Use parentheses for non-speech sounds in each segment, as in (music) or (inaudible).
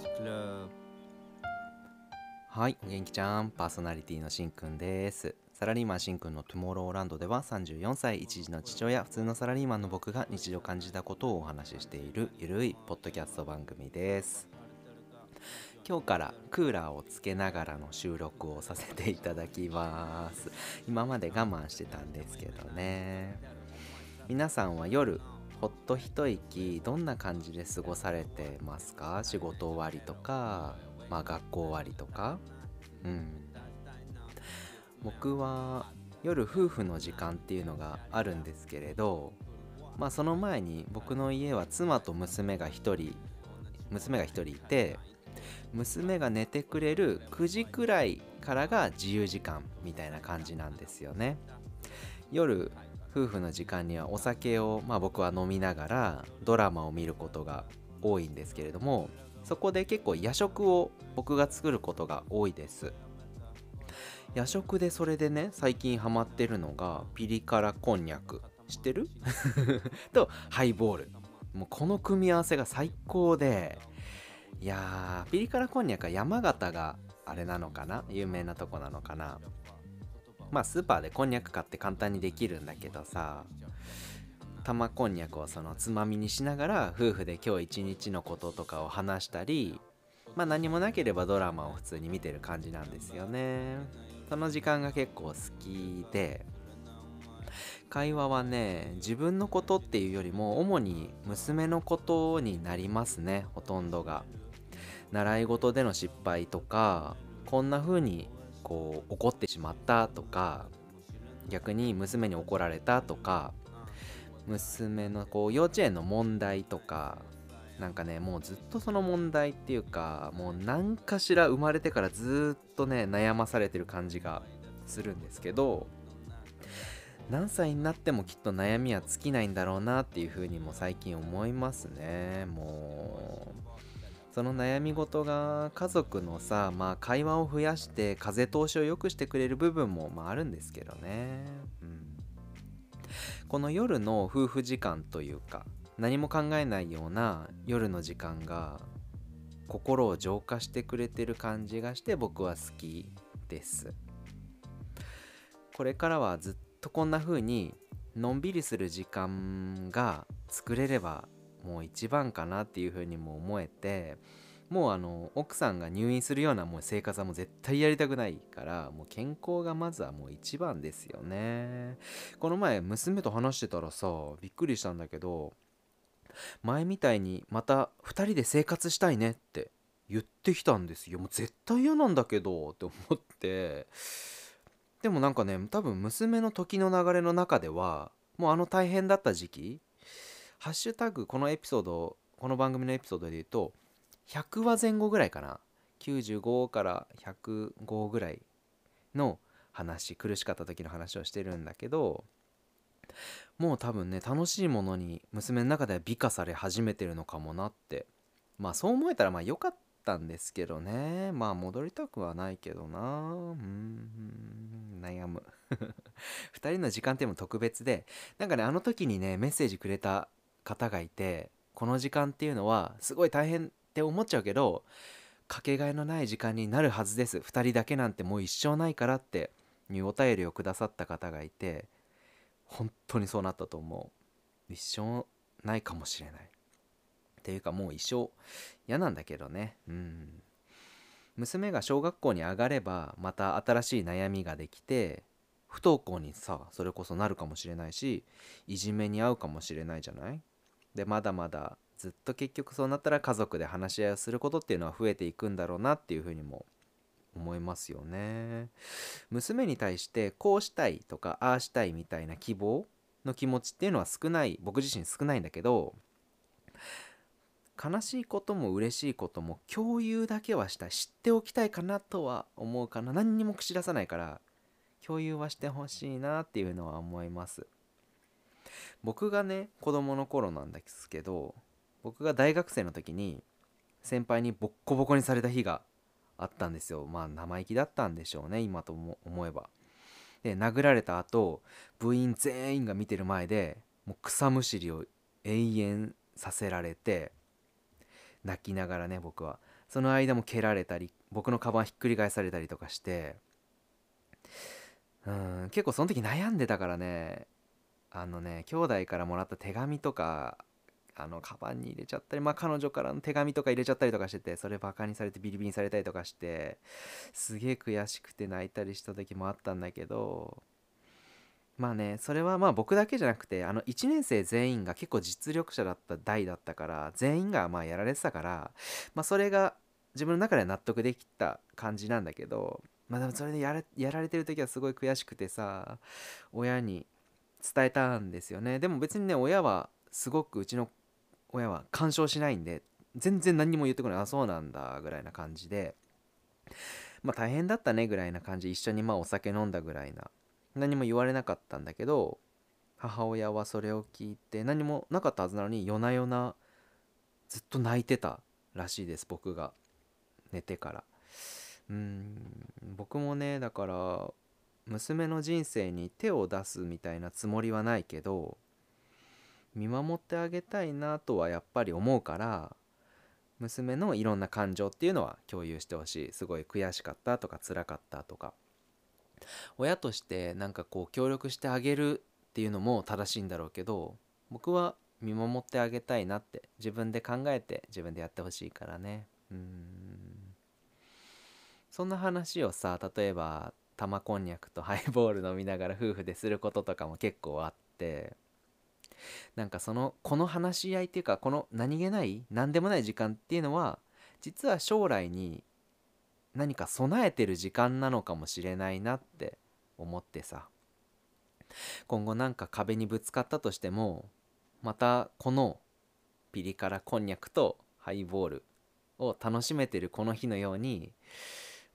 気クラブはい、お元気ちゃん、パーソナリティのしんくんです。サラリーマンしんくんのトゥモローランドでは34歳一児の父親、普通のサラリーマンの僕が日常感じたことをお話ししているゆるいポッドキャスト番組です。今日からクーラーをつけながらの収録をさせていただきます。今まで我慢してたんですけどね。皆さんは夜、ほっと一息どんな感じで過ごされてますか？仕事終わりとかまあ学校終わりとか？うん。僕は夜夫婦の時間っていうのがあるんですけれどまあその前に僕の家は妻と娘が1人娘が1人いて娘が寝てくれる9時くらいからが自由時間みたいな感じなんですよね。夜夫婦の時間にはお酒を、まあ、僕は飲みながらドラマを見ることが多いんですけれどもそこで結構夜食を僕が作ることが多いです。夜食でそれでね最近ハマってるのがピリ辛こんにゃく。知ってる？(laughs) とハイボール。もうこの組み合わせが最高でいやーピリ辛こんにゃくは山形があれなのかな？有名なとこなのかな？まあスーパーでこんにゃく買って簡単にできるんだけどさ玉こんにゃくをそのつまみにしながら夫婦で今日一日のこととかを話したりまあ何もなければドラマを普通に見てる感じなんですよね。その時間が結構好きで会話はね自分のことっていうよりも主に娘のことになりますねほとんどが。習い事での失敗とかこんな風にこう怒ってしまったとか逆に娘に怒られたとか娘のこう幼稚園の問題とかなんかねもうずっとその問題っていうかもう何かしら生まれてからずっとね悩まされてる感じがするんですけど何歳になってもきっと悩みは尽きないんだろうなっていうふうにも最近思いますね。もうその悩み事が家族のさまあ会話を増やして風通しを良くしてくれる部分もまああるんですけどね。うん。この夜の夫婦時間というか何も考えないような夜の時間が心を浄化してくれてる感じがして僕は好きです。これからはずっとこんな風にのんびりする時間が作れればもう一番かなっていう風にも思えてもうあの奥さんが入院するようなもう生活はもう絶対やりたくないからもう健康がまずはもう一番ですよね。この前娘と話してたらさびっくりしたんだけど前みたいにまた2人で生活したいねって言ってきたんですよ。もう絶対嫌なんだけどって思って。でもなんかね多分娘の時の流れの中ではもうあの大変だった時期ハッシュタグこのエピソードこの番組のエピソードで言うと100話前後ぐらいかな。95から105ぐらいの話苦しかった時の話をしてるんだけどもう多分ね楽しいものに娘の中では美化され始めてるのかもなって。まあそう思えたらまあ良かったんですけどね。まあ戻りたくはないけどな。うん悩む2人の時間っていうのも特別でなんかねあの時にねメッセージくれた方がいてこの時間っていうのはすごい大変って思っちゃうけどかけがえのない時間になるはずです。2人だけなんてもう一生ないからっていうお便りをくださった方がいて本当にそうなったと思う。一生ないかもしれない。っていうかもう一生嫌なんだけどね。うん。娘が小学校に上がればまた新しい悩みができて不登校にさそれこそなるかもしれないしいじめに遭うかもしれないじゃない？でまだまだずっと結局そうなったら家族で話し合いをすることっていうのは増えていくんだろうなっていうふうにも思いますよね。娘に対してこうしたいとかああしたいみたいな希望の気持ちっていうのは少ない僕自身少ないんだけど悲しいことも嬉しいことも共有だけはしたい知っておきたいかなとは思うかな。何にも口出さないから共有はしてほしいなっていうのは思います。僕がね子供の頃なんですけど僕が大学生の時に先輩にボッコボコにされた日があったんですよ。まあ生意気だったんでしょうね今とも思えば。で殴られた後部員全員が見てる前でもう草むしりを永遠させられて泣きながらね僕は。その間も蹴られたり僕のカバンひっくり返されたりとかして。うん結構その時悩んでたからね。あのね兄弟からもらった手紙とかあのカバンに入れちゃったりまあ彼女からの手紙とか入れちゃったりとかしててそれバカにされてビリビリにされたりとかしてすげえ悔しくて泣いたりした時もあったんだけどまあねそれはまあ僕だけじゃなくてあの1年生全員が結構実力者だった代だったから全員がまあやられてたからまあそれが自分の中では納得できた感じなんだけどまあでもそれでやらやられてる時はすごい悔しくてさ親に伝えたんですよね。でも別にね親はすごくうちの親は干渉しないんで全然何も言ってこない。あそうなんだぐらいな感じで。まあ大変だったねぐらいな感じ。一緒にまあお酒飲んだぐらいな。何も言われなかったんだけど母親はそれを聞いて何もなかったはずなのに夜な夜なずっと泣いてたらしいです僕が。寝てから。うん僕もねだから娘の人生に手を出すみたいなつもりはないけど見守ってあげたいなとはやっぱり思うから娘のいろんな感情っていうのは共有してほしい。すごい悔しかったとか辛かったとか。親としてなんかこう協力してあげるっていうのも正しいんだろうけど僕は見守ってあげたいなって自分で考えて自分でやってほしいからね。うん。そんな話をさ例えば玉こんにゃくとハイボール飲みながら夫婦ですることとかも結構あってなんかそのこの話し合いっていうかこの何気ない何でもない時間っていうのは実は将来に何か備えてる時間なのかもしれないなって思ってさ。今後なんか壁にぶつかったとしてもまたこのピリ辛こんにゃくとハイボールを楽しめてるこの日のように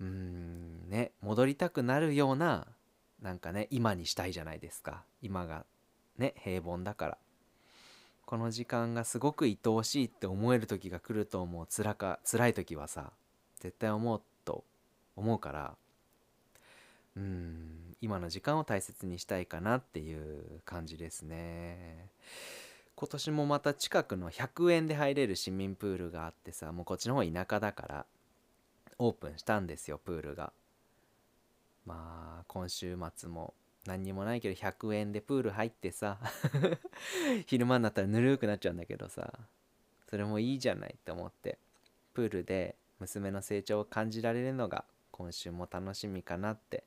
うんね戻りたくなるようななんかね今にしたいじゃないですか。今がね平凡だから。この時間がすごく愛おしいって思える時が来ると思う。辛か辛い時はさ絶対思うと思うから。うん今の時間を大切にしたいかなっていう感じですね。今年もまた近くの100円で入れる市民プールがあってさもうこっちの方田舎だから。オープンしたんですよプールが。まあ今週末も何にもないけど100円でプール入ってさ (laughs) 昼間になったらぬるくなっちゃうんだけどさそれもいいじゃないって思ってプールで娘の成長を感じられるのが今週も楽しみかなって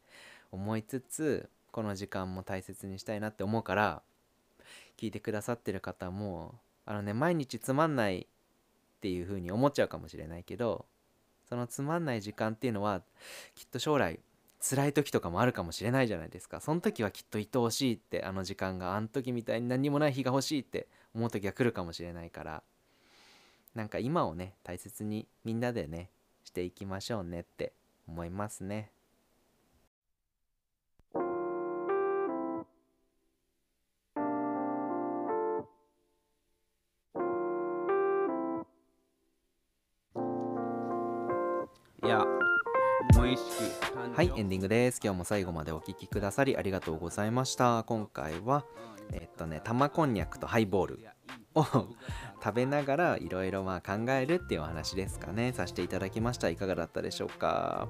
思いつつこの時間も大切にしたいなって思うから聞いてくださってる方もあのね毎日つまんないっていう風に思っちゃうかもしれないけどそのつまんない時間っていうのはきっと将来辛い時とかもあるかもしれないじゃないですか。その時はきっと愛おしいってあの時間があの時みたいに何もない日が欲しいって思う時が来るかもしれないから。なんか今をね大切にみんなでねしていきましょうねって思いますね。や無意識はいエンディングです。今日も最後までお聴きくださりありがとうございました。今回はえっとね玉こんにゃくとハイボールを (laughs) 食べながらいろいろまあ考えるっていうお話ですかね。させていただきました。いかがだったでしょうか。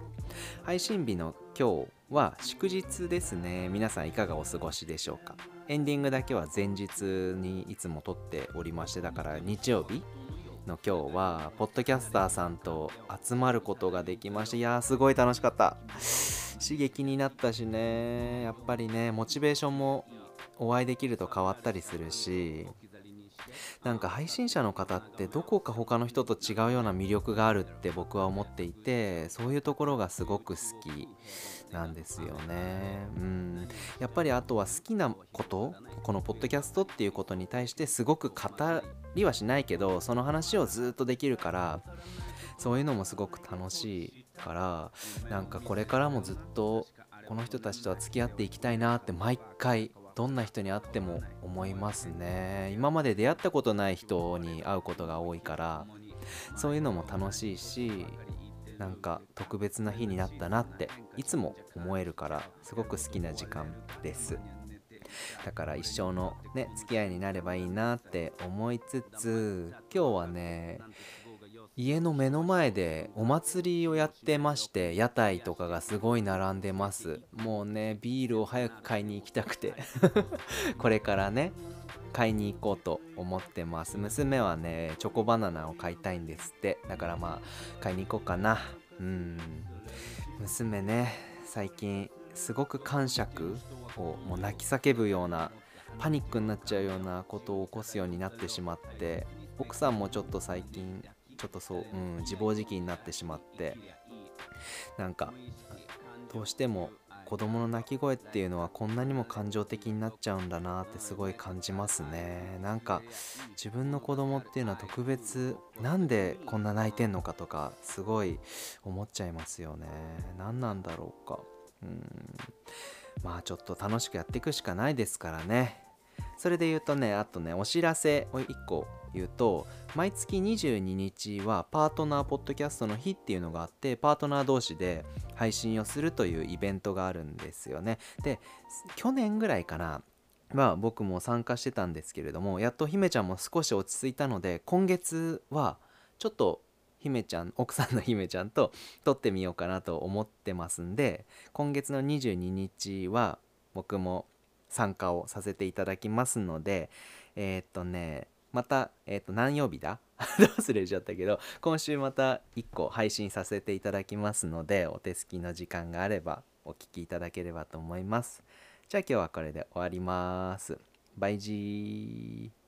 配信日の今日は祝日ですね。皆さんいかがお過ごしでしょうか。エンディングだけは前日にいつも撮っておりましてだから日曜日の今日はポッドキャスターさんと集まることができましていやーすごい楽しかった。刺激になったしね。やっぱりねモチベーションもお会いできると変わったりするしなんか配信者の方ってどこか他の人と違うような魅力があるって僕は思っていてそういうところがすごく好きなんですよね。うん。やっぱりあとは好きなことこのポッドキャストっていうことに対してすごく語りはしないけどその話をずっとできるからそういうのもすごく楽しいからなんかこれからもずっとこの人たちとは付き合っていきたいなって毎回どんな人に会っても思いますね。今まで出会ったことない人に会うことが多いからそういうのも楽しいしなんか特別な日になったなっていつも思えるからすごく好きな時間です。だから一生のね付き合いになればいいなって思いつつ今日はね家の目の前でお祭りをやってまして屋台とかがすごい並んでます。もうねビールを早く買いに行きたくて (laughs) これからね買いに行こうと思ってます。娘はねチョコバナナを買いたいんですって。だからまあ買いに行こうかな。うん。娘ね最近すごく感触をもう泣き叫ぶようなパニックになっちゃうようなことを起こすようになってしまって奥さんもちょっと最近ちょっとそう、うん、自暴自棄になってしまってなんかどうしても子供の泣き声っていうのはこんなにも感情的になっちゃうんだなってすごい感じますね。なんか自分の子供っていうのは特別なんでこんな泣いてんのかとかすごい思っちゃいますよね。何なんだろうか。まあちょっと楽しくやっていくしかないですからね。それで言うとねあとねお知らせを1個言うと毎月22日はパートナーポッドキャストの日っていうのがあってパートナー同士で配信をするというイベントがあるんですよね。で去年ぐらいかなまあ僕も参加してたんですけれどもやっと姫ちゃんも少し落ち着いたので今月はちょっと姫ちゃん (laughs) 奥さんの姫ちゃんと撮ってみようかなと思ってますんで今月の22日は僕も参加をさせていただきますのでえー、っとねまた、えー、と何曜日だ？(laughs) 忘れちゃったけど今週また1個配信させていただきますのでお手すきの時間があればお聴きいただければと思います。じゃあ今日はこれで終わります。バイジー。